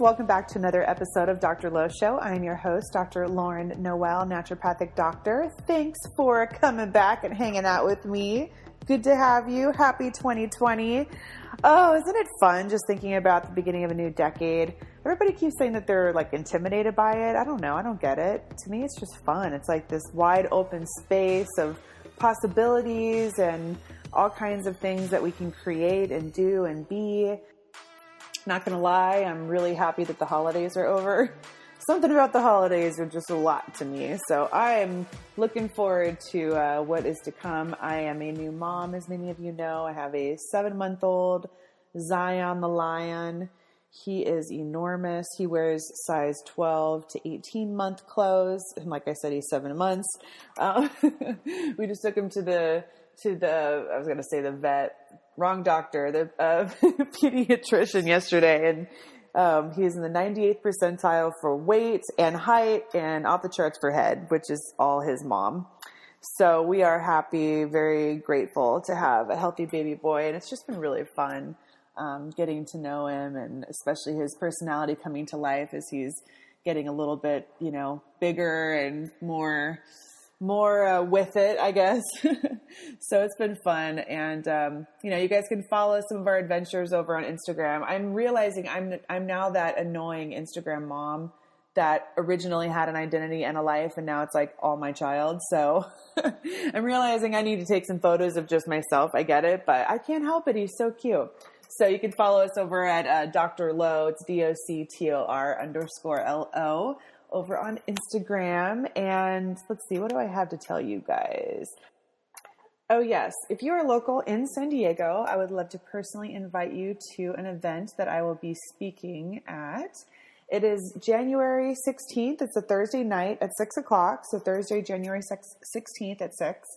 Welcome back to another episode of Dr. Lo Show. I'm your host, Dr. Lauren Noel, naturopathic doctor. Thanks for coming back and hanging out with me. Good to have you. Happy 2020. Oh, isn't it fun just thinking about the beginning of a new decade? Everybody keeps saying that they're like intimidated by it. I don't know. I don't get it. To me, it's just fun. It's like this wide open space of possibilities and all kinds of things that we can create and do and be. Not gonna lie, I'm really happy that the holidays are over. Something about the holidays are just a lot to me. So I'm looking forward to uh, what is to come. I am a new mom, as many of you know. I have a seven month old Zion the Lion. He is enormous. He wears size 12 to 18 month clothes. And like I said, he's seven months. Um, we just took him to the, to the, I was going to say the vet wrong doctor, the uh, pediatrician yesterday, and um, he's in the 98th percentile for weight and height and off the charts for head, which is all his mom. So we are happy, very grateful to have a healthy baby boy, and it's just been really fun um, getting to know him, and especially his personality coming to life as he's getting a little bit, you know, bigger and more more uh, with it, I guess. so it's been fun, and um, you know, you guys can follow some of our adventures over on Instagram. I'm realizing I'm I'm now that annoying Instagram mom that originally had an identity and a life, and now it's like all my child. So I'm realizing I need to take some photos of just myself. I get it, but I can't help it. He's so cute. So you can follow us over at uh, Dr. Lo. It's D O C T O R underscore L O over on Instagram. And let's see, what do I have to tell you guys? Oh, yes. If you are local in San Diego, I would love to personally invite you to an event that I will be speaking at. It is January 16th. It's a Thursday night at 6 o'clock. So, Thursday, January 16th at 6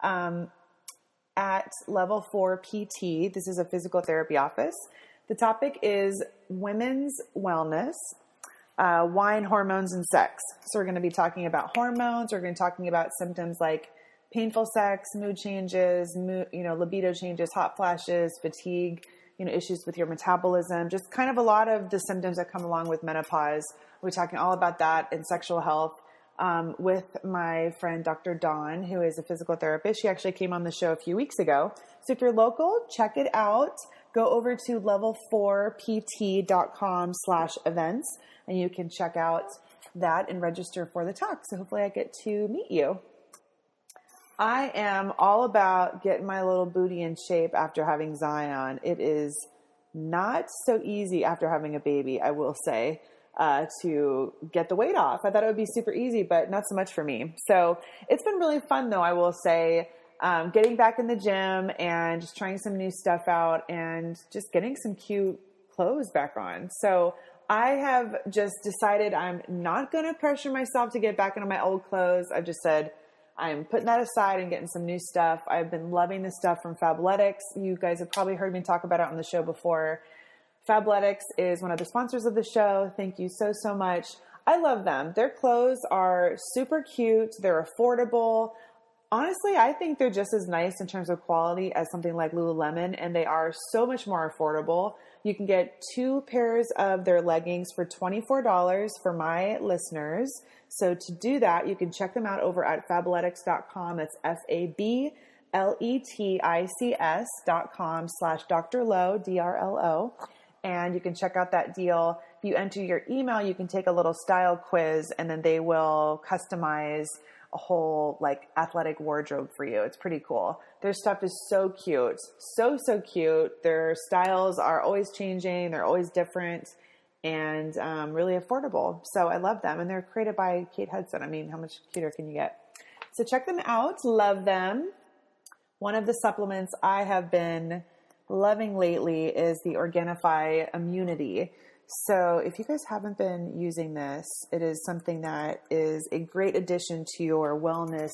um, at Level 4 PT. This is a physical therapy office. The topic is women's wellness uh, wine, hormones, and sex. So we're going to be talking about hormones. We're going to be talking about symptoms like painful sex, mood changes, mood, you know, libido changes, hot flashes, fatigue, you know, issues with your metabolism, just kind of a lot of the symptoms that come along with menopause. We're talking all about that in sexual health. Um, with my friend Dr. Dawn, who is a physical therapist. She actually came on the show a few weeks ago. So if you're local, check it out. Go over to level4pt.com slash events and you can check out that and register for the talk. So hopefully I get to meet you. I am all about getting my little booty in shape after having Zion. It is not so easy after having a baby, I will say, uh, to get the weight off. I thought it would be super easy, but not so much for me. So it's been really fun, though, I will say, um, getting back in the gym and just trying some new stuff out and just getting some cute clothes back on. So I have just decided I'm not going to pressure myself to get back into my old clothes. I've just said I'm putting that aside and getting some new stuff. I've been loving the stuff from Fabletics. You guys have probably heard me talk about it on the show before. Fabletics is one of the sponsors of the show. Thank you so, so much. I love them. Their clothes are super cute, they're affordable. Honestly, I think they're just as nice in terms of quality as something like Lululemon, and they are so much more affordable. You can get two pairs of their leggings for $24 for my listeners. So to do that, you can check them out over at fabletics.com. That's F A B L E T I C S dot com slash Dr. Lo, D R L O. And you can check out that deal. If you enter your email, you can take a little style quiz and then they will customize a whole like athletic wardrobe for you. It's pretty cool. Their stuff is so cute. So, so cute. Their styles are always changing, they're always different and um, really affordable. So I love them. And they're created by Kate Hudson. I mean, how much cuter can you get? So check them out. Love them. One of the supplements I have been loving lately is the Organifi Immunity. So, if you guys haven't been using this, it is something that is a great addition to your wellness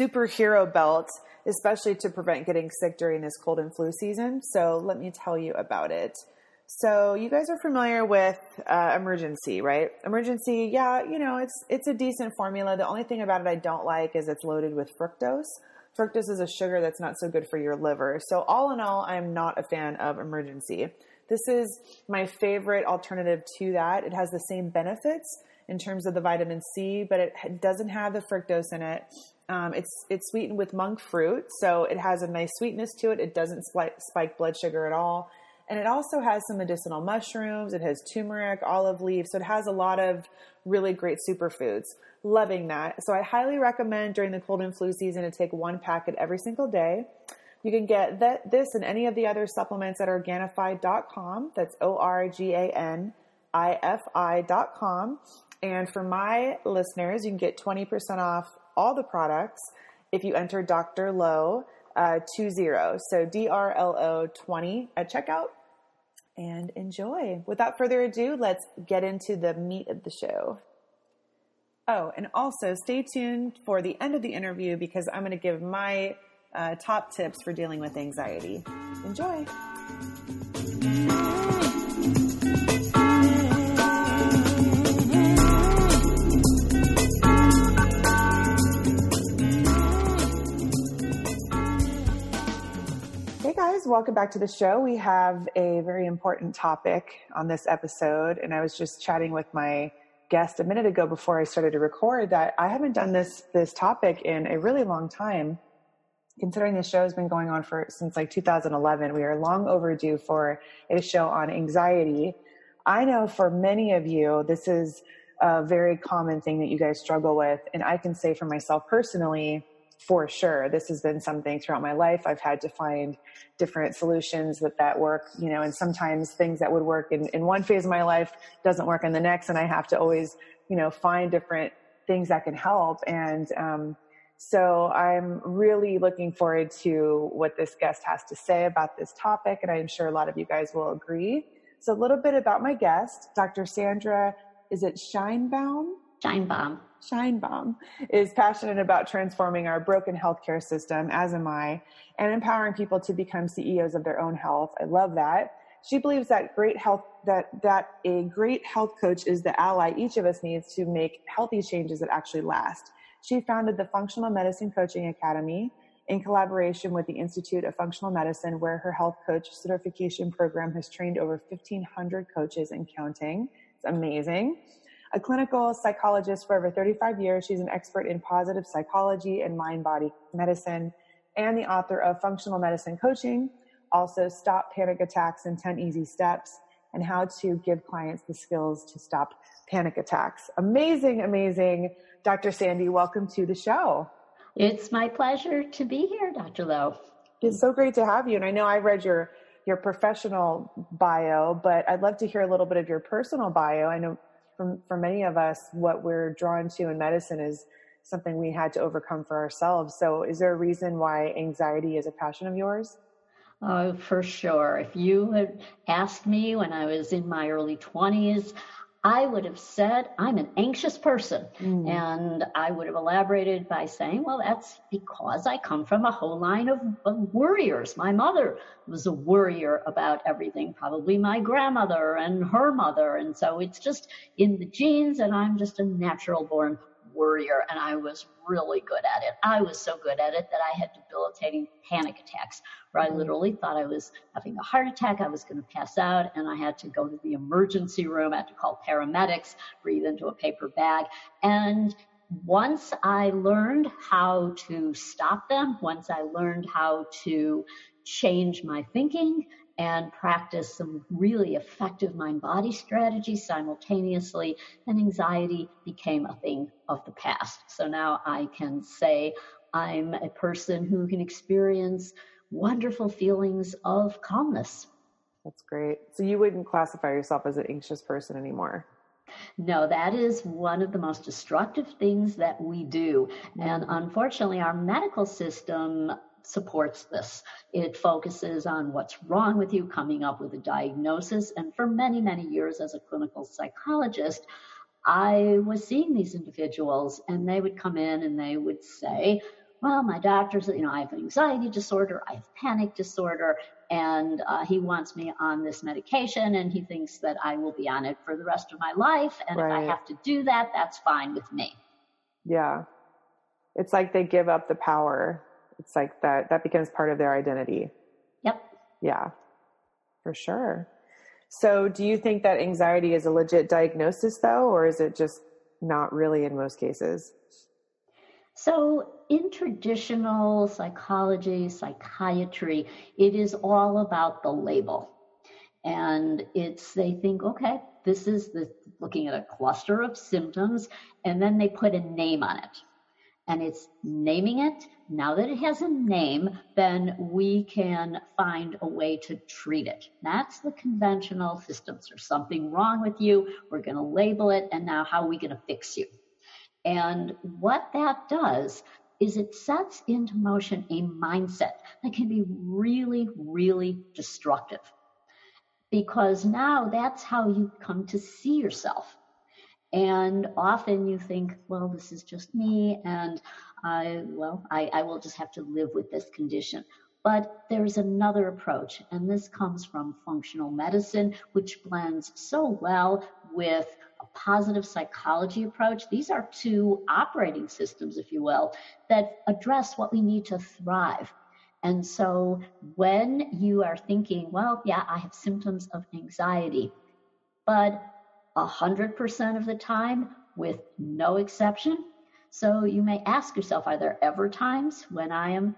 superhero belt, especially to prevent getting sick during this cold and flu season. So, let me tell you about it. So, you guys are familiar with uh, Emergen-C, right? Emergen-C, yeah, you know, it's it's a decent formula. The only thing about it I don't like is it's loaded with fructose. Fructose is a sugar that's not so good for your liver. So, all in all, I'm not a fan of Emergen-C. This is my favorite alternative to that. It has the same benefits in terms of the vitamin C, but it doesn't have the fructose in it. Um, it's it's sweetened with monk fruit, so it has a nice sweetness to it. It doesn't spike, blood sugar at all, and it also has some medicinal mushrooms. It has turmeric, olive leaf, so it has a lot of really great superfoods. Loving that. So I highly recommend during the cold and flu season to take one packet every single day. You can get that, this and any of the other supplements at Organifi.com. That's O R G A N I F I.com. And for my listeners, you can get 20% off all the products if you enter Dr. Lo uh, 20. So D R L O 20 at checkout and enjoy. Without further ado, let's get into the meat of the show. Oh, and also stay tuned for the end of the interview because I'm going to give my uh, top tips for dealing with anxiety. Enjoy. Hey guys, welcome back to the show. We have a very important topic on this episode, and I was just chatting with my guest a minute ago before I started to record that I haven't done this this topic in a really long time considering the show has been going on for since like 2011 we are long overdue for a show on anxiety. I know for many of you this is a very common thing that you guys struggle with and i can say for myself personally for sure this has been something throughout my life. I've had to find different solutions that that work you know and sometimes things that would work in, in one phase of my life doesn't work in the next and i have to always you know find different things that can help. And um, so I'm really looking forward to what this guest has to say about this topic, and I'm sure a lot of you guys will agree. So a little bit about my guest, Dr. Sandra, is it Scheinbaum? Scheinbaum. Scheinbaum is passionate about transforming our broken healthcare system, as am I, and empowering people to become CEOs of their own health. I love that. She believes that great health that that a great health coach is the ally each of us needs to make healthy changes that actually last. She founded the Functional Medicine Coaching Academy in collaboration with the Institute of Functional Medicine, where her health coach certification program has trained over 1,500 coaches and counting. It's amazing. A clinical psychologist for over 35 years, she's an expert in positive psychology and mind body medicine, and the author of Functional Medicine Coaching, also Stop Panic Attacks in 10 Easy Steps, and how to give clients the skills to stop panic attacks. Amazing, amazing Dr. Sandy, welcome to the show. It's my pleasure to be here, Dr. Lo. It's so great to have you. And I know I read your your professional bio, but I'd love to hear a little bit of your personal bio. I know from for many of us, what we're drawn to in medicine is something we had to overcome for ourselves. So, is there a reason why anxiety is a passion of yours? Oh, for sure. If you had asked me when I was in my early 20s, I would have said, I'm an anxious person. Mm. And I would have elaborated by saying, well, that's because I come from a whole line of, of, worriers. My mother was a worrier about everything, probably my grandmother and her mother. And so it's just in the genes, and I'm just a natural born worrier and I was really good at it. I was so good at it that I had debilitating panic attacks where I literally thought I was having a heart attack, I was going to pass out, and I had to go to the emergency room, I had to call paramedics, breathe into a paper bag. And once I learned how to stop them, once I learned how to change my thinking and practice some really effective mind body strategies simultaneously, and anxiety became a thing of the past. So now I can say I'm a person who can experience wonderful feelings of calmness. That's great. So you wouldn't classify yourself as an anxious person anymore? No, that is one of the most destructive things that we do. Mm-hmm. And unfortunately, our medical system supports this. It focuses on what's wrong with you, coming up with a diagnosis. And for many, many years as a clinical psychologist, I was seeing these individuals and they would come in and they would say, well, my doctor said, you know, I have anxiety disorder, I have panic disorder, and uh, he wants me on this medication and he thinks that I will be on it for the rest of my life. And right. if I have to do that, that's fine with me. Yeah. It's like they give up the power. It's like that, that becomes part of their identity. Yep. Yeah, for sure. So, do you think that anxiety is a legit diagnosis, though, or is it just not really in most cases? So, in traditional psychology, psychiatry, it is all about the label. And it's, they think, okay, this is the, looking at a cluster of symptoms, and then they put a name on it and it's naming it. Now that it has a name, then we can find a way to treat it. That's the conventional systems. There's something wrong with you. We're going to label it. And now how are we going to fix you? And what that does is it sets into motion a mindset that can be really, really destructive. Because now that's how you come to see yourself. And often you think, well, this is just me, and I, well, I, I will just have to live with this condition. But there's another approach, and this comes from functional medicine, which blends so well with a positive psychology approach. These are two operating systems, if you will, that address what we need to thrive. And so when you are thinking, well, yeah, I have symptoms of anxiety, but 100% of the time with no exception. So you may ask yourself, are there ever times when I am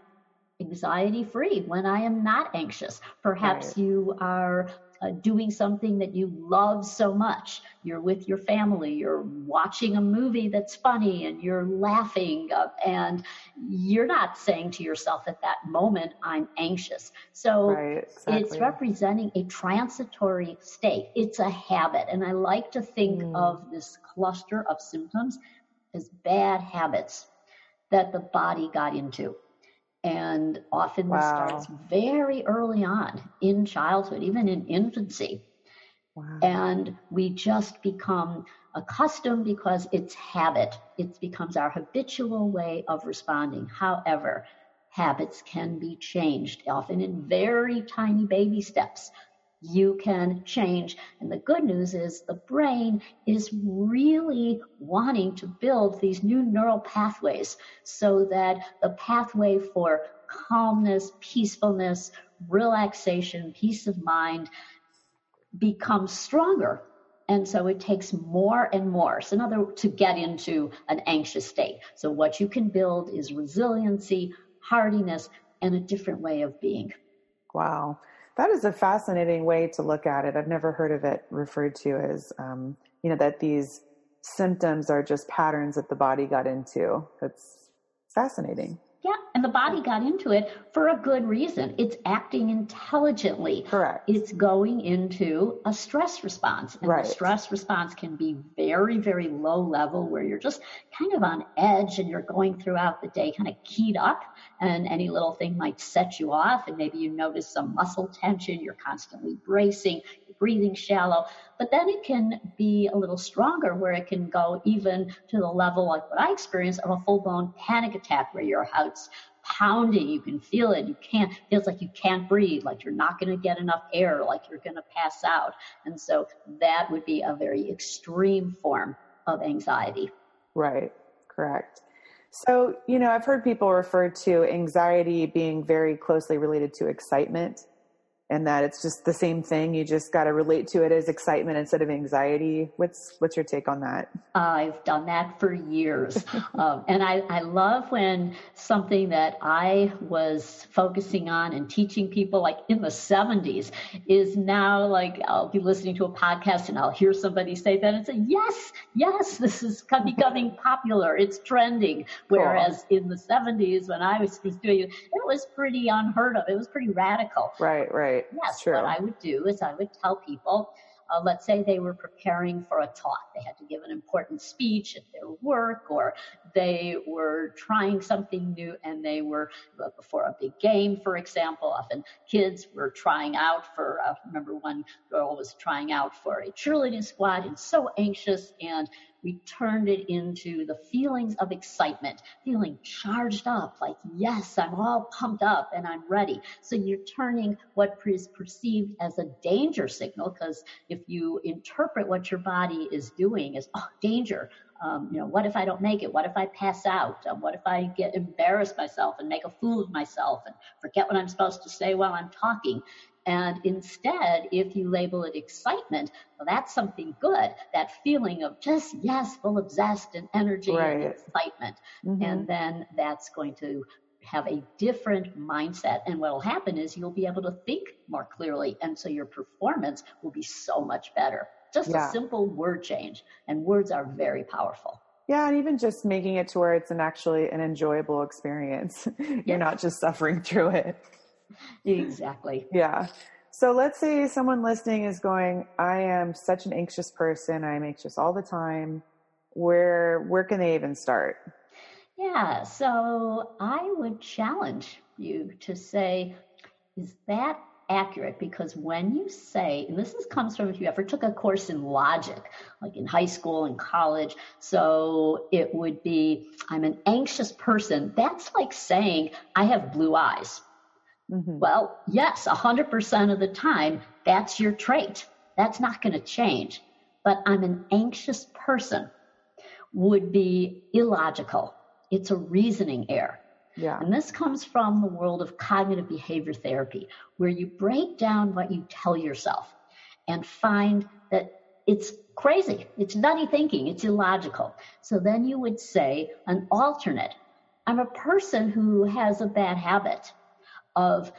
anxiety free, when I am not anxious? Perhaps right. you are uh, doing something that you love so much. You're with your family, you're watching a movie that's funny and you're laughing, uh, and you're not saying to yourself at that moment, I'm anxious. So right, exactly. it's representing a transitory state. It's a habit. And I like to think mm. of this cluster of symptoms as bad habits that the body got into. And often wow. this starts very early on in childhood, even in infancy. Wow. And we just become accustomed because it's habit. It becomes our habitual way of responding. However, habits can be changed, often in very tiny baby steps you can change. And the good news is the brain is really wanting to build these new neural pathways so that the pathway for calmness, peacefulness, relaxation, peace of mind becomes stronger. And so it takes more and more. So another to get into an anxious state. So what you can build is resiliency, hardiness, and a different way of being. Wow. That is a fascinating way to look at it. I've never heard of it referred to as, um, you know, that these symptoms are just patterns that the body got into. That's fascinating. And the body got into it for a good reason. It's acting intelligently. Correct. It's going into a stress response. And right. the stress response can be very, very low level where you're just kind of on edge and you're going throughout the day kind of keyed up and any little thing might set you off and maybe you notice some muscle tension, you're constantly bracing, breathing shallow. But then it can be a little stronger where it can go even to the level like what I experienced of a full blown panic attack where your heart's pounding. You can feel it. You can't, feels like you can't breathe, like you're not going to get enough air, like you're going to pass out. And so that would be a very extreme form of anxiety. Right. Correct. So, you know, I've heard people refer to anxiety being very closely related to excitement and that it's just the same thing. You just got to relate to it as excitement instead of anxiety. What's what's your take on that? I've done that for years, um, and I, I love when something that I was focusing on and teaching people, like in the '70s, is now like I'll be listening to a podcast and I'll hear somebody say that and say, "Yes, yes, this is becoming popular. It's trending." Whereas cool. in the '70s, when I was, was doing it, it was pretty unheard of. It was pretty radical. Right, right. Yes, what I would do is I would tell people, Uh, let's say they were preparing for a talk. They had to give an important speech at their work, or they were trying something new and they were before a big game, for example. Often kids were trying out for, uh, remember one girl was trying out for a cheerleading squad and so anxious and we turned it into the feelings of excitement, feeling charged up, like, yes, I'm all pumped up and I'm ready. So you're turning what is perceived as a danger signal, because if you interpret what your body is doing as, oh, danger, um, you know, what if I don't make it? What if I pass out? Um, what if I get embarrassed myself and make a fool of myself and forget what I'm supposed to say while I'm talking? And instead, if you label it excitement, well, that's something good. That feeling of just, yes, full of zest and energy right. and excitement. Mm-hmm. And then that's going to have a different mindset. And what will happen is you'll be able to think more clearly. And so your performance will be so much better. Just yeah. a simple word change. And words are very powerful. Yeah, and even just making it to where it's an actually an enjoyable experience. You're not just suffering through it. Exactly. Yeah. So let's say someone listening is going, I am such an anxious person. I'm anxious all the time. Where where can they even start? Yeah, so I would challenge you to say, is that accurate? Because when you say, and this is, comes from if you ever took a course in logic, like in high school and college, so it would be, I'm an anxious person. That's like saying, I have blue eyes. Mm-hmm. Well, yes, 100% of the time, that's your trait. That's not going to change. But I'm an anxious person would be illogical. It's a reasoning error. Yeah. And this comes from the world of cognitive behavior therapy, where you break down what you tell yourself and find that it's crazy. It's nutty thinking. It's illogical. So then you would say an alternate. I'm a person who has a bad habit of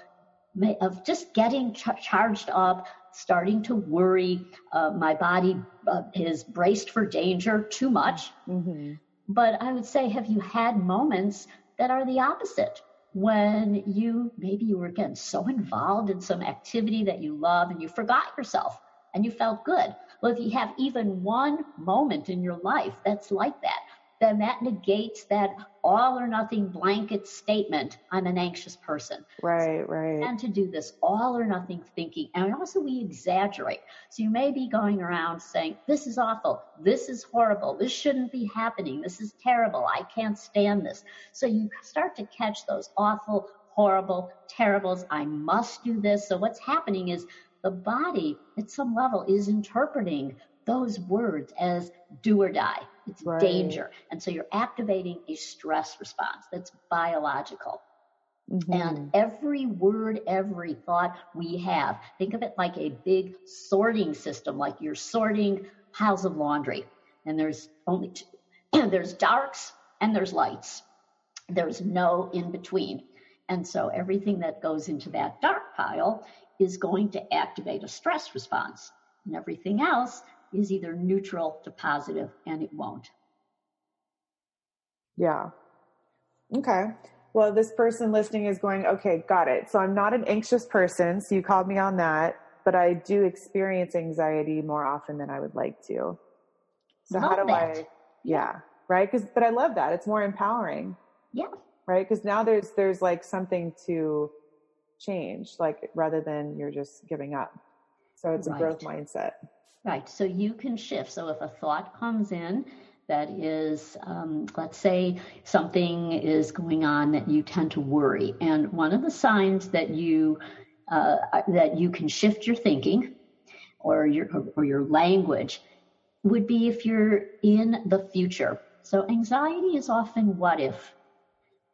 of just getting ch- charged up, starting to worry. Uh, my body uh, is braced for danger too much. Mm-hmm. But I would say, have you had moments that are the opposite? When you maybe you were again so involved in some activity that you love and you forgot yourself and you felt good. Well, if you have even one moment in your life that's like that, then that negates that all or nothing blanket statement i'm an anxious person. Right right. And to do this all or nothing thinking and also we exaggerate. So you may be going around saying this is awful. This is horrible. This shouldn't be happening. This is terrible. I can't stand this. So you start to catch those awful horrible terribles. I must do this. So what's happening is the body at some level is interpreting those words as do or die it's right. danger. And so you're activating a stress response that's biological. Mm-hmm. And every word, every thought we have, think of it like a big sorting system, like you're sorting piles of laundry. And there's only two, there's darks and there's lights. There's no in between. And so everything that goes into that dark pile is going to activate a stress response. And everything else is either neutral to positive and it won't. Yeah. Okay. Well, this person listening is going, okay, got it. So I'm not an anxious person. So you called me on that, but I do experience anxiety more often than I would like to. So love how do that. I, yeah, right? Cause, but I love that. It's more empowering. Yeah. Right. Cause now there's, there's like something to change, like rather than you're just giving up. So it's right. a growth mindset. Right. So you can shift. So if a thought comes in that is, um, let's say something is going on that you tend to worry, and one of the signs that you uh, that you can shift your thinking or your or your language would be if you're in the future. So anxiety is often what if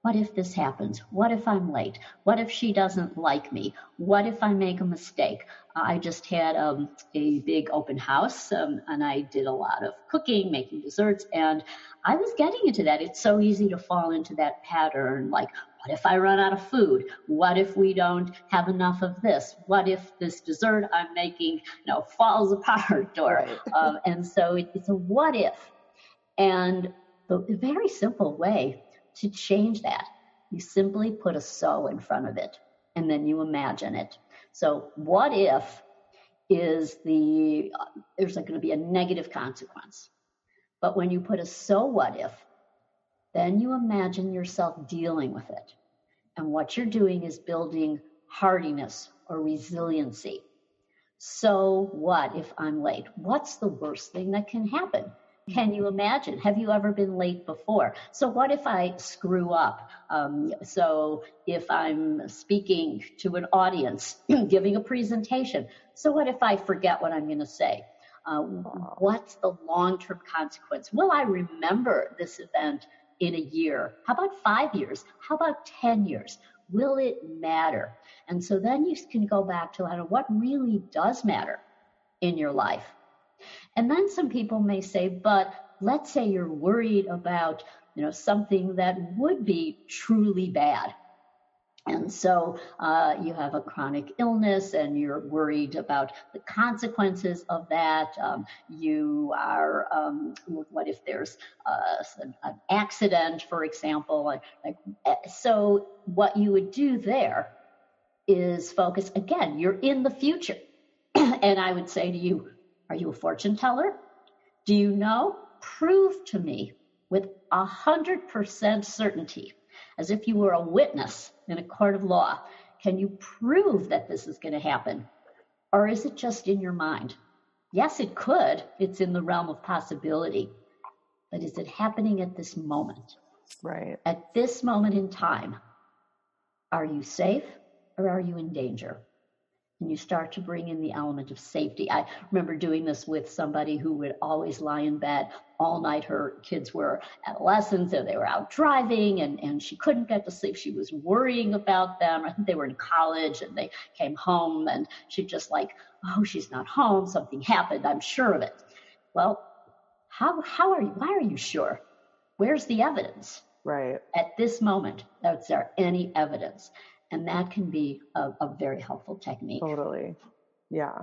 what if this happens? What if I'm late? What if she doesn't like me? What if I make a mistake? I just had um, a big open house um, and I did a lot of cooking, making desserts, and I was getting into that. It's so easy to fall into that pattern like, what if I run out of food? What if we don't have enough of this? What if this dessert I'm making, you know, falls apart? Or, right. um, and so it, it's a what if. And the, the very simple way to change that, you simply put a so in front of it and then you imagine it. So, what if is the there's going to be a negative consequence. But when you put a so what if, then you imagine yourself dealing with it. And what you're doing is building hardiness or resiliency. So what if I'm late? What's the worst thing that can happen? Can you imagine? Have you ever been late before? So what if I screw up? Um, so if I'm speaking to an audience, giving a presentation, so what if I forget what I'm going to say? Uh, what's the long-term consequence? Will I remember this event in a year? How about five years? How about 10 years? Will it matter? And so then you can go back to what really does matter in your life. And then some people may say, but let's say you're worried about, you know, something that would be truly bad. And so uh, you have a chronic illness and you're worried about the consequences of that. Um, you are, um, what if there's uh, an accident, for example? Like, eh, so what you would do there is focus, again, you're in the future. and I would say to you, are you a fortune teller? Do you know? Prove to me with a hundred percent certainty as if you were a witness in a court of law. Can you prove that this is going to happen? Or is it just in your mind? Yes, it could. It's in the realm of possibility. But is it happening at this moment? Right. At this moment in time, are you safe or are you in danger? And you start to bring in the element of safety. I remember doing this with somebody who would always lie in bed all night. Her kids were adolescents and they were out driving and, and she couldn't get to sleep. She was worrying about them. I think they were in college and they came home and she just like, oh, she's not home. Something happened. I'm sure of it. Well, how, how are you? Why are you sure? Where's the evidence? Right. At this moment, is there any evidence? And that can be a, a very helpful technique. Totally. Yeah.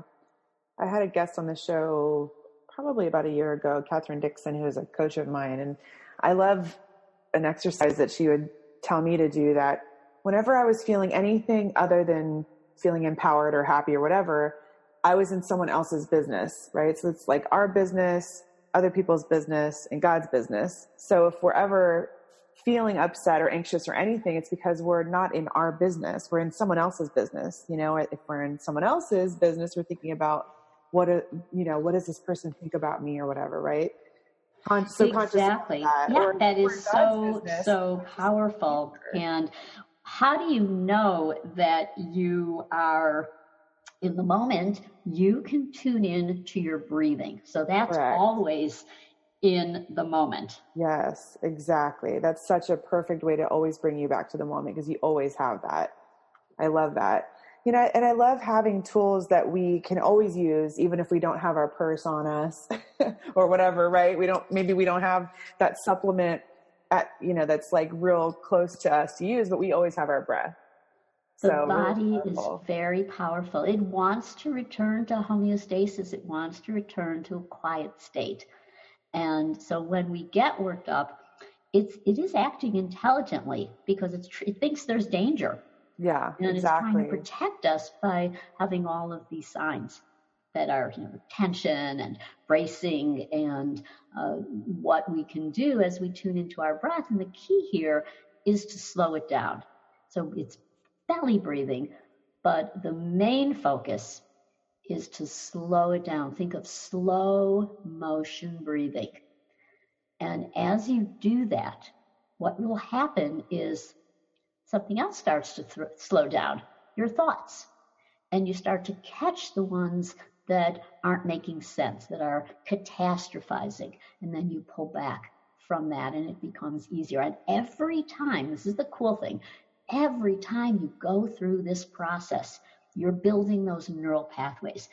I had a guest on the show probably about a year ago, Catherine Dixon, who is a coach of mine. And I love an exercise that she would tell me to do that whenever I was feeling anything other than feeling empowered or happy or whatever, I was in someone else's business, right? So it's like our business, other people's business, and God's business. So if we're ever feeling upset or anxious or anything, it's because we're not in our business. We're in someone else's business. You know, if we're in someone else's business, we're thinking about what, a, you know, what does this person think about me or whatever, right? Con- so exactly. That. Yeah, or, that is so, business. so powerful. And how do you know that you are in the moment? You can tune in to your breathing. So that's Correct. always in the moment. Yes, exactly. That's such a perfect way to always bring you back to the moment because you always have that. I love that. You know, and I love having tools that we can always use, even if we don't have our purse on us or whatever, right? We don't, maybe we don't have that supplement at, you know, that's like real close to us to use, but we always have our breath. The so body is very powerful. It wants to return to homeostasis. It wants to return to a quiet state. And so when we get worked up, it's it is acting intelligently because it's it thinks there's danger. Yeah, and exactly. it's trying to protect us by having all of these signs that are you know, tension and bracing and uh, what we can do as we tune into our breath. And the key here is to slow it down. So it's belly breathing, but the main focus is to slow it down. Think of slow motion breathing. And as you do that, what will happen is something else starts to th- slow down your thoughts. And you start to catch the ones that aren't making sense, that are catastrophizing. And then you pull back from that and it becomes easier. And every time, this is the cool thing, every time you go through this process, you're building those neural pathways.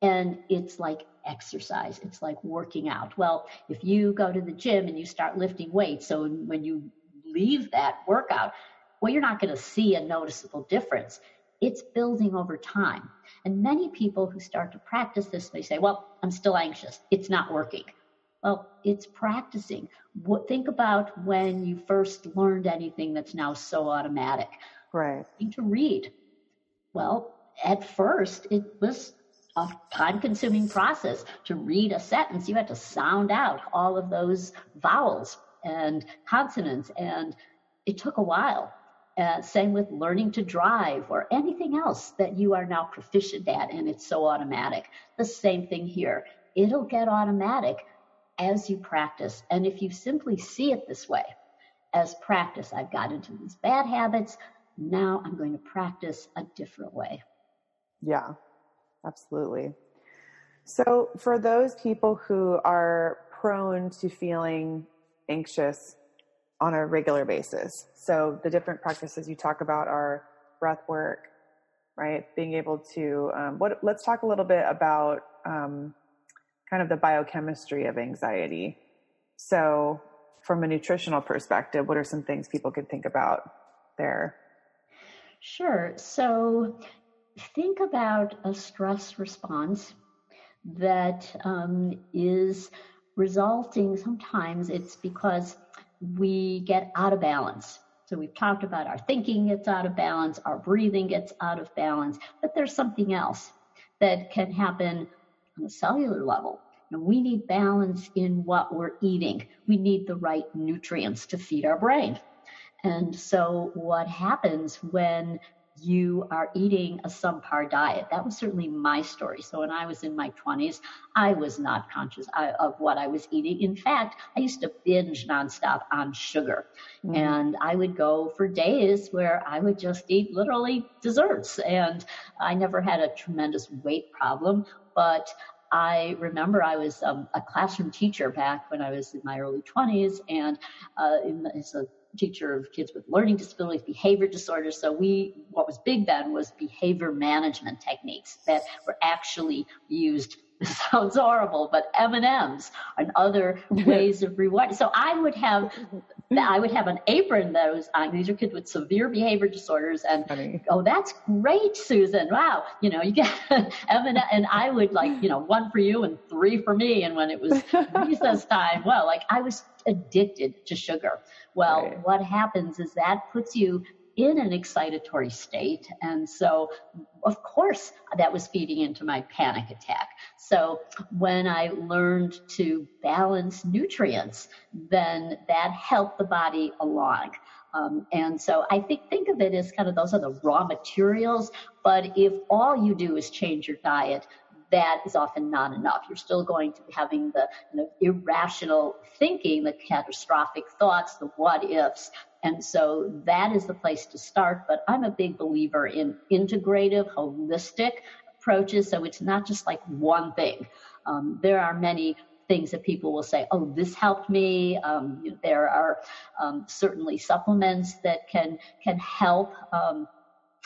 And it's like exercise. It's like working out. Well, if you go to the gym and you start lifting weights, so when you leave that workout, well, you're not going to see a noticeable difference. It's building over time. And many people who start to practice this, they say, well, I'm still anxious. It's not working. Well, it's practicing. What, think about when you first learned anything that's now so automatic. Right. You to read. Well, at first it was a time consuming process to read a sentence. You had to sound out all of those vowels and consonants, and it took a while. Uh, same with learning to drive or anything else that you are now proficient at, and it's so automatic. The same thing here. It'll get automatic as you practice. And if you simply see it this way, as practice, I've got into these bad habits. Now I'm going to practice a different way. Yeah, absolutely. So, for those people who are prone to feeling anxious on a regular basis, so the different practices you talk about are breath work, right? Being able to, um, what, let's talk a little bit about um, kind of the biochemistry of anxiety. So, from a nutritional perspective, what are some things people could think about there? Sure. So, think about a stress response that um, is resulting, sometimes it's because we get out of balance. So we've talked about our thinking gets out of balance, our breathing gets out of balance, but there's something else that can happen on a cellular level. And we need balance in what we're eating. We need the right nutrients to feed our brain. And so what happens when you are eating a subpar diet. That was certainly my story. So when I was in my 20s, I was not conscious of what I was eating. In fact, I used to binge nonstop on sugar. Mm-hmm. And I would go for days where I would just eat literally desserts. And I never had a tremendous weight problem, but I remember I was um, a classroom teacher back when I was in my early 20s, and uh, in, as a teacher of kids with learning disabilities, behavior disorders. So we, what was big then was behavior management techniques that were actually used. This sounds horrible, but M and M's and other ways of rewarding. So I would have, Mm. I would have an apron that was on. These are kids with severe behavior disorders, and Funny. oh, that's great, Susan. Wow, you know, you get and and I would like, you know, one for you and three for me. And when it was recess time, well, like I was addicted to sugar. Well, right. what happens is that puts you in an excitatory state. And so, of course, that was feeding into my panic attack. So, when I learned to balance nutrients, then that helped the body along. Um, and so I think think of it as kind of those are the raw materials. But if all you do is change your diet, that is often not enough. You're still going to be having the you know, irrational thinking, the catastrophic thoughts, the what ifs. And so that is the place to start. But I'm a big believer in integrative, holistic approaches. So it's not just like one thing. Um, there are many things that people will say, oh, this helped me. Um, there are um, certainly supplements that can can help. Um,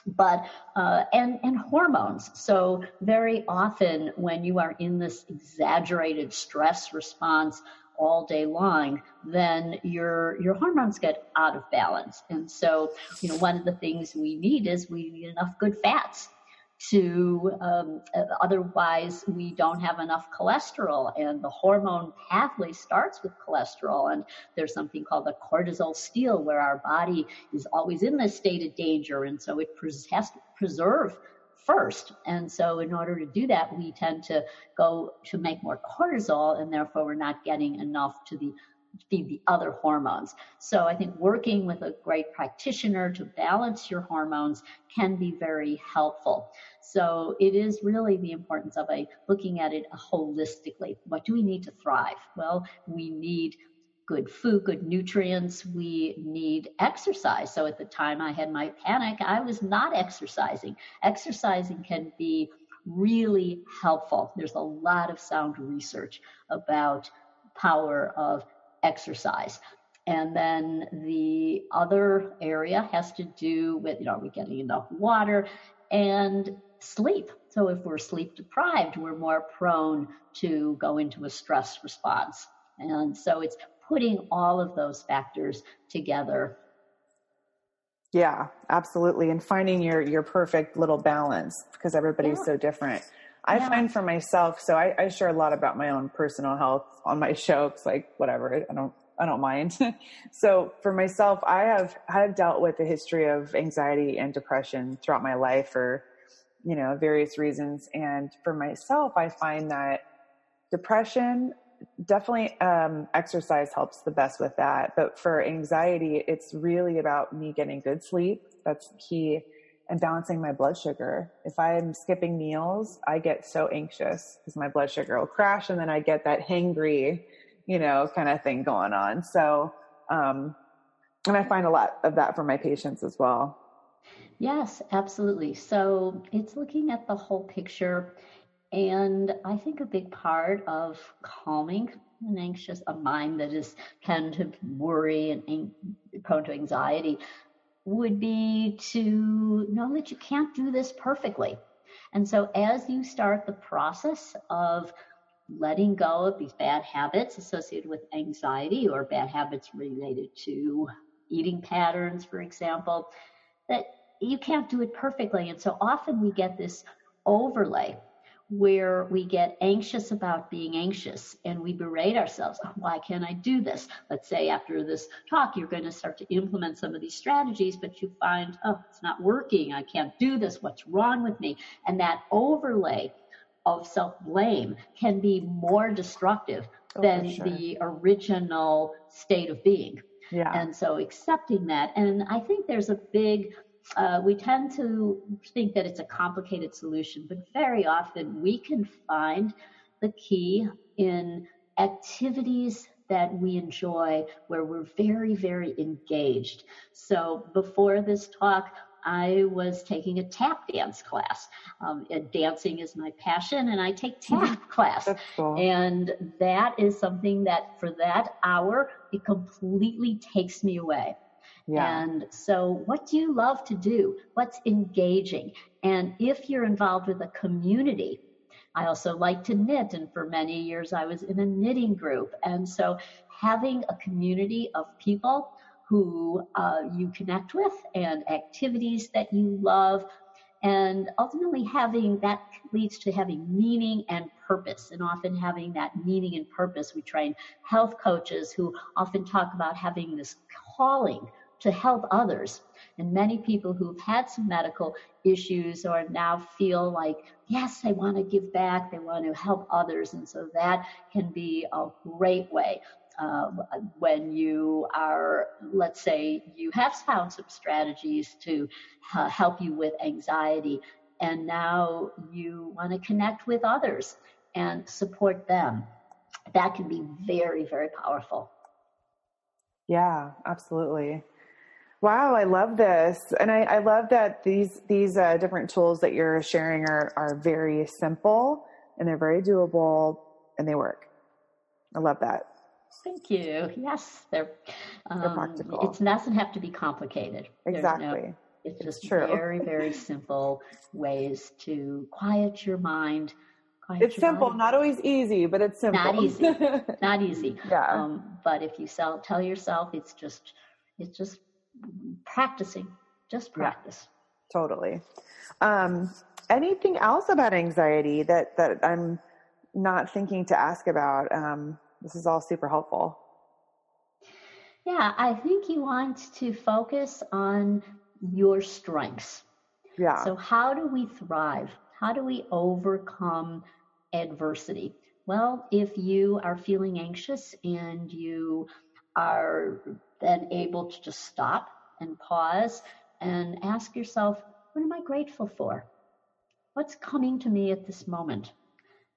but uh, and and hormones. So very often when you are in this exaggerated stress response all day long, then your your hormones get out of balance. And so you know one of the things we need is we need enough good fats to um, otherwise we don't have enough cholesterol. And the hormone pathway starts with cholesterol. And there's something called the cortisol steal where our body is always in this state of danger. And so it has to preserve first and so in order to do that we tend to go to make more cortisol and therefore we're not getting enough to the feed the other hormones. So I think working with a great practitioner to balance your hormones can be very helpful. So it is really the importance of a looking at it holistically. What do we need to thrive? Well, we need good food, good nutrients. We need exercise. So at the time I had my panic, I was not exercising. Exercising can be really helpful. There's a lot of sound research about power of exercise. And then the other area has to do with, you know, are we getting enough water and sleep? So if we're sleep deprived, we're more prone to go into a stress response. And so it's putting all of those factors together. Yeah, absolutely. And finding your your perfect little balance because everybody's yeah. so different. I yeah. find for myself, so I, I, share a lot about my own personal health on my show. It's like whatever, I don't I don't mind. so for myself, I have I have dealt with a history of anxiety and depression throughout my life for you know, various reasons. And for myself, I find that depression definitely um, exercise helps the best with that. But for anxiety, it's really about me getting good sleep. That's key. And balancing my blood sugar. If I'm skipping meals, I get so anxious because my blood sugar will crash and then I get that hangry, you know, kind of thing going on. So, um, and I find a lot of that for my patients as well. Yes, absolutely. So it's looking at the whole picture. And I think a big part of calming an anxious, a mind that is tend to worry and prone to anxiety would be to know that you can't do this perfectly. And so as you start the process of letting go of these bad habits associated with anxiety or bad habits related to eating patterns, for example, that you can't do it perfectly. And so often we get this overlay where we get anxious about being anxious and we berate ourselves. Oh, why can't I do this? Let's say after this talk, you're going to start to implement some of these strategies, but you find, oh, it's not working. I can't do this. What's wrong with me? And that overlay of self blame can be more destructive oh, than sure. the original state of being. Yeah. And so accepting that, and I think there's a big uh, we tend to think that it's a complicated solution, but very often we can find the key in activities that we enjoy where we're very, very engaged. So before this talk, I was taking a tap dance class. Um, dancing is my passion, and I take tap class. Cool. And that is something that for that hour, it completely takes me away. Yeah. And so, what do you love to do? What's engaging? And if you're involved with a community, I also like to knit, and for many years I was in a knitting group. And so, having a community of people who uh, you connect with and activities that you love, and ultimately having that leads to having meaning and purpose, and often having that meaning and purpose. We train health coaches who often talk about having this calling to help others. And many people who've had some medical issues or now feel like, yes, they want to give back, they want to help others. And so that can be a great way um, when you are, let's say, you have found some strategies to uh, help you with anxiety, and now you want to connect with others and support them. That can be very, very powerful. Yeah, absolutely. Wow, I love this, and I, I love that these these uh, different tools that you're sharing are are very simple and they're very doable and they work. I love that. Thank you. Yes, they're, um, they're practical. It doesn't have to be complicated. Exactly. No, it's just true. very very simple ways to quiet your mind. Quiet it's your simple, body. not always easy, but it's simple. Not easy. not easy. Yeah. Um, but if you sell, tell yourself it's just it's just practicing, just practice. Yeah, totally. Um, anything else about anxiety that, that I'm not thinking to ask about? Um, this is all super helpful. Yeah, I think you want to focus on your strengths. Yeah. So, how do we thrive? How do we overcome adversity? Well, if you are feeling anxious and you are then able to just stop and pause and ask yourself, what am I grateful for? What's coming to me at this moment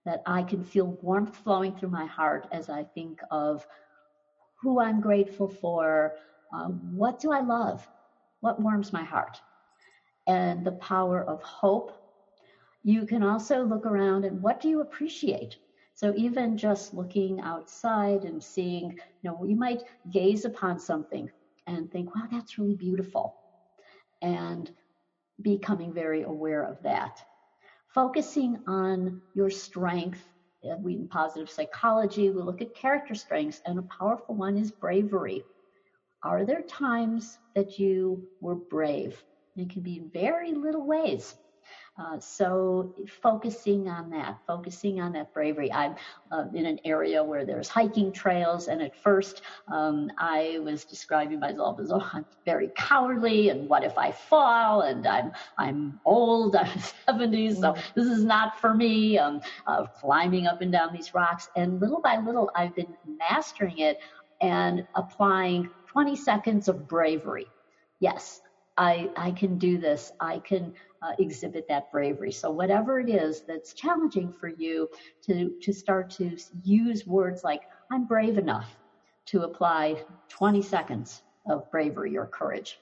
that I can feel warmth flowing through my heart as I think of who I'm grateful for? Uh, what do I love? What warms my heart? And the power of hope. You can also look around and what do you appreciate? So even just looking outside and seeing, you know, you might gaze upon something and think, wow, that's really beautiful. And becoming very aware of that. Focusing on your strength. Uh, we in positive psychology, we look at character strengths, and a powerful one is bravery. Are there times that you were brave? It can be in very little ways. Uh, so focusing on that, focusing on that bravery. I'm uh, in an area where there's hiking trails, and at first um, I was describing myself as, oh, I'm very cowardly, and what if I fall? And I'm I'm old, I'm 70s, so mm. this is not for me. Um, uh, climbing up and down these rocks, and little by little, I've been mastering it and applying 20 seconds of bravery. Yes, I, I can do this. I can uh, exhibit that bravery. So whatever it is that's challenging for you to, to start to use words like, I'm brave enough to apply 20 seconds of bravery or courage.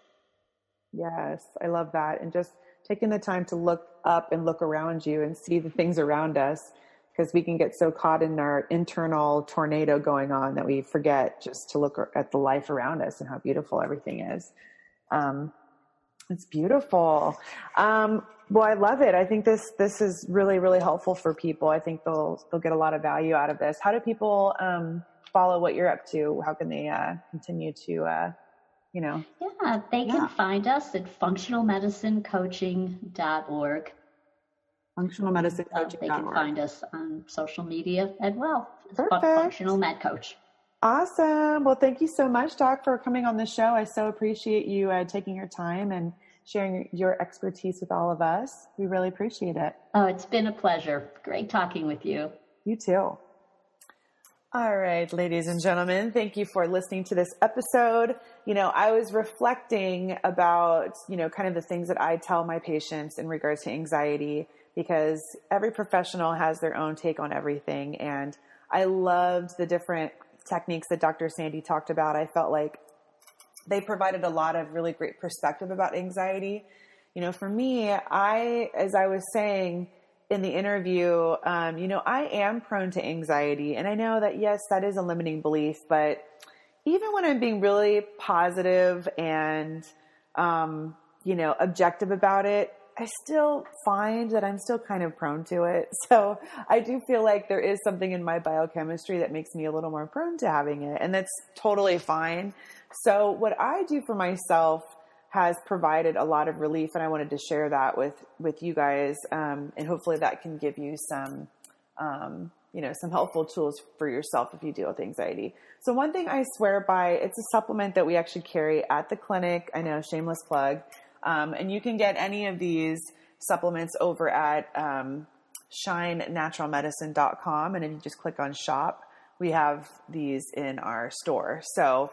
Yes, I love that. And just taking the time to look up and look around you and see the things around us because we can get so caught in our internal tornado going on that we forget just to look at the life around us and how beautiful everything is. Um, it's beautiful. Um, well, I love it. I think this this is really really helpful for people. I think they'll they'll get a lot of value out of this. How do people um, follow what you're up to? How can they uh, continue to uh, you know? Yeah, they can yeah. find us at functionalmedicinecoaching.org. Functionalmedicinecoaching.org. Uh, they can find us on social media as well. Perfect. Functional Med Coach. Awesome. Well, thank you so much, Doc, for coming on the show. I so appreciate you uh, taking your time and sharing your expertise with all of us. We really appreciate it. Oh, it's been a pleasure. Great talking with you. You too. All right, ladies and gentlemen, thank you for listening to this episode. You know, I was reflecting about, you know, kind of the things that I tell my patients in regards to anxiety because every professional has their own take on everything. And I loved the different techniques that Dr. Sandy talked about, I felt like they provided a lot of really great perspective about anxiety. You know, for me, I, as I was saying in the interview, um, you know, I am prone to anxiety. And I know that, yes, that is a limiting belief, but even when I'm being really positive and, um, you know, objective about it, I still find that I'm still kind of prone to it. So I do feel like there is something in my biochemistry that makes me a little more prone to having it. And that's totally fine. So what I do for myself has provided a lot of relief and I wanted to share that with, with you guys. Um, and hopefully that can give you some, um, you know, some helpful tools for yourself if you deal with anxiety. So one thing I swear by, it's a supplement that we actually carry at the clinic. I know, shameless plug. Um, and you can get any of these supplements over at um, shinenaturalmedicine.com. And if you just click on shop, we have these in our store. So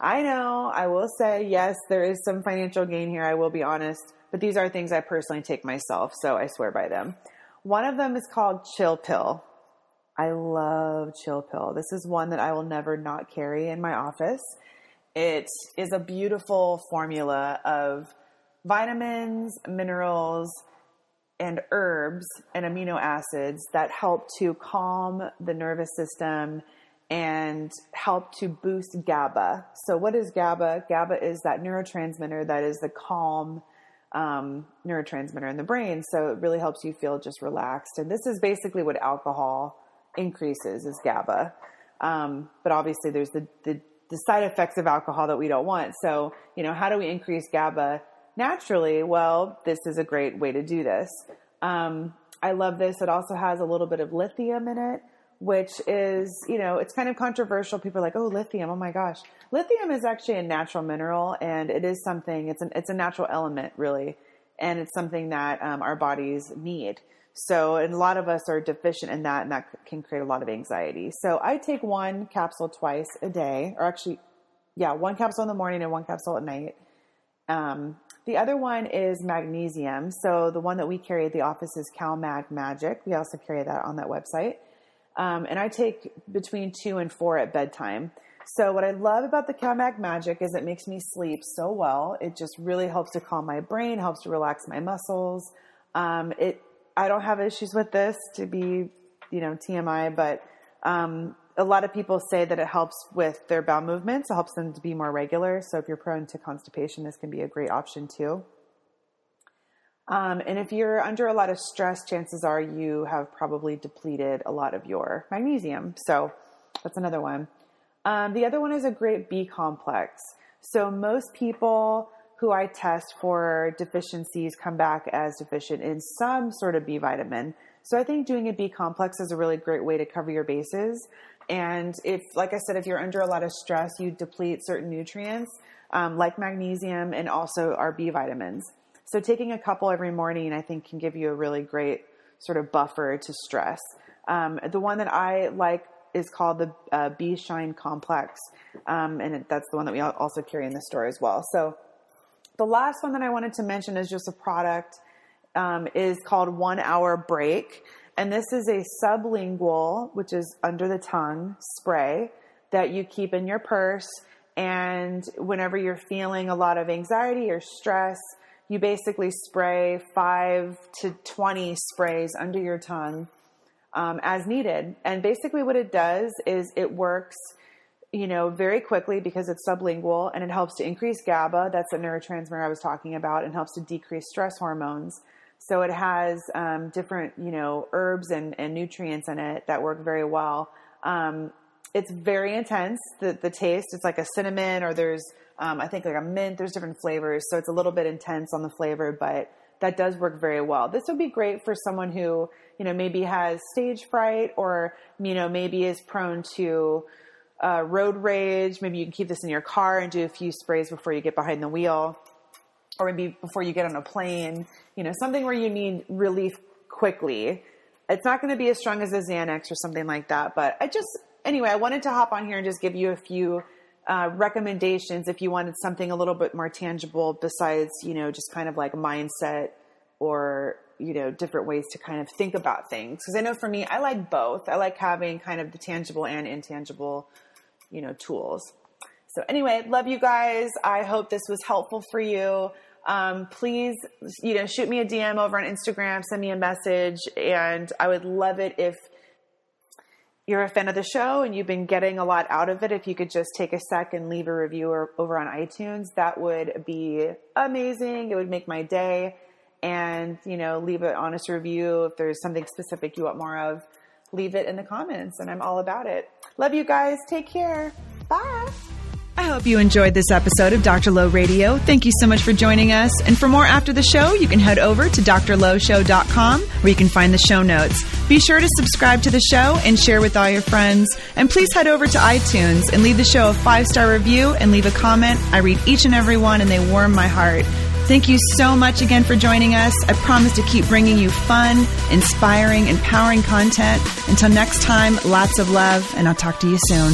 I know, I will say, yes, there is some financial gain here. I will be honest, but these are things I personally take myself. So I swear by them. One of them is called Chill Pill. I love Chill Pill. This is one that I will never not carry in my office. It is a beautiful formula of vitamins, minerals, and herbs and amino acids that help to calm the nervous system and help to boost GABA. So, what is GABA? GABA is that neurotransmitter that is the calm um, neurotransmitter in the brain. So, it really helps you feel just relaxed. And this is basically what alcohol increases is GABA. Um, but obviously, there's the, the the side effects of alcohol that we don't want. So, you know, how do we increase GABA? Naturally, well, this is a great way to do this. Um, I love this. It also has a little bit of lithium in it, which is, you know, it's kind of controversial. People are like, oh, lithium. Oh my gosh. Lithium is actually a natural mineral and it is something, it's an, it's a natural element really. And it's something that um, our bodies need. So, and a lot of us are deficient in that, and that can create a lot of anxiety. So, I take one capsule twice a day, or actually, yeah, one capsule in the morning and one capsule at night. Um, the other one is magnesium. So the one that we carry at the office is CalMag Magic. We also carry that on that website. Um, and I take between two and four at bedtime. So what I love about the CalMag Magic is it makes me sleep so well. It just really helps to calm my brain, helps to relax my muscles. Um, it I don't have issues with this to be, you know, TMI, but um, a lot of people say that it helps with their bowel movements. It helps them to be more regular. So if you're prone to constipation, this can be a great option too. Um, and if you're under a lot of stress, chances are you have probably depleted a lot of your magnesium. So that's another one. Um, the other one is a great B complex. So most people who I test for deficiencies come back as deficient in some sort of B vitamin. So I think doing a B complex is a really great way to cover your bases. And if, like I said, if you're under a lot of stress, you deplete certain nutrients um, like magnesium and also our B vitamins. So taking a couple every morning, I think, can give you a really great sort of buffer to stress. Um, the one that I like is called the uh, B Shine Complex, um, and that's the one that we also carry in the store as well. So the last one that I wanted to mention is just a product um, is called One Hour Break, and this is a sublingual, which is under the tongue spray that you keep in your purse. And whenever you're feeling a lot of anxiety or stress, you basically spray five to 20 sprays under your tongue um, as needed. And basically, what it does is it works, you know, very quickly because it's sublingual and it helps to increase GABA. That's a neurotransmitter I was talking about and helps to decrease stress hormones. So it has um, different, you know, herbs and, and nutrients in it that work very well. Um, it's very intense. The, the taste, it's like a cinnamon or there's um, I think like a mint, there's different flavors. So it's a little bit intense on the flavor, but that does work very well. This would be great for someone who, you know, maybe has stage fright or, you know, maybe is prone to uh, road rage. Maybe you can keep this in your car and do a few sprays before you get behind the wheel or maybe before you get on a plane, you know, something where you need relief quickly. It's not going to be as strong as a Xanax or something like that, but I just, anyway, I wanted to hop on here and just give you a few uh, recommendations if you wanted something a little bit more tangible besides, you know, just kind of like mindset or, you know, different ways to kind of think about things. Because I know for me, I like both. I like having kind of the tangible and intangible, you know, tools. So anyway, love you guys. I hope this was helpful for you. Um, please, you know, shoot me a DM over on Instagram, send me a message, and I would love it if you're a fan of the show and you've been getting a lot out of it, if you could just take a sec and leave a review or, over on iTunes, that would be amazing. It would make my day. And, you know, leave an honest review. If there's something specific you want more of, leave it in the comments and I'm all about it. Love you guys. Take care. Bye. I hope you enjoyed this episode of Dr. Lo Radio. Thank you so much for joining us. And for more after the show, you can head over to drlowshow.com where you can find the show notes. Be sure to subscribe to the show and share with all your friends. And please head over to iTunes and leave the show a five star review and leave a comment. I read each and every one and they warm my heart. Thank you so much again for joining us. I promise to keep bringing you fun, inspiring, empowering content. Until next time, lots of love, and I'll talk to you soon.